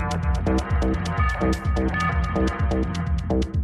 Thank you.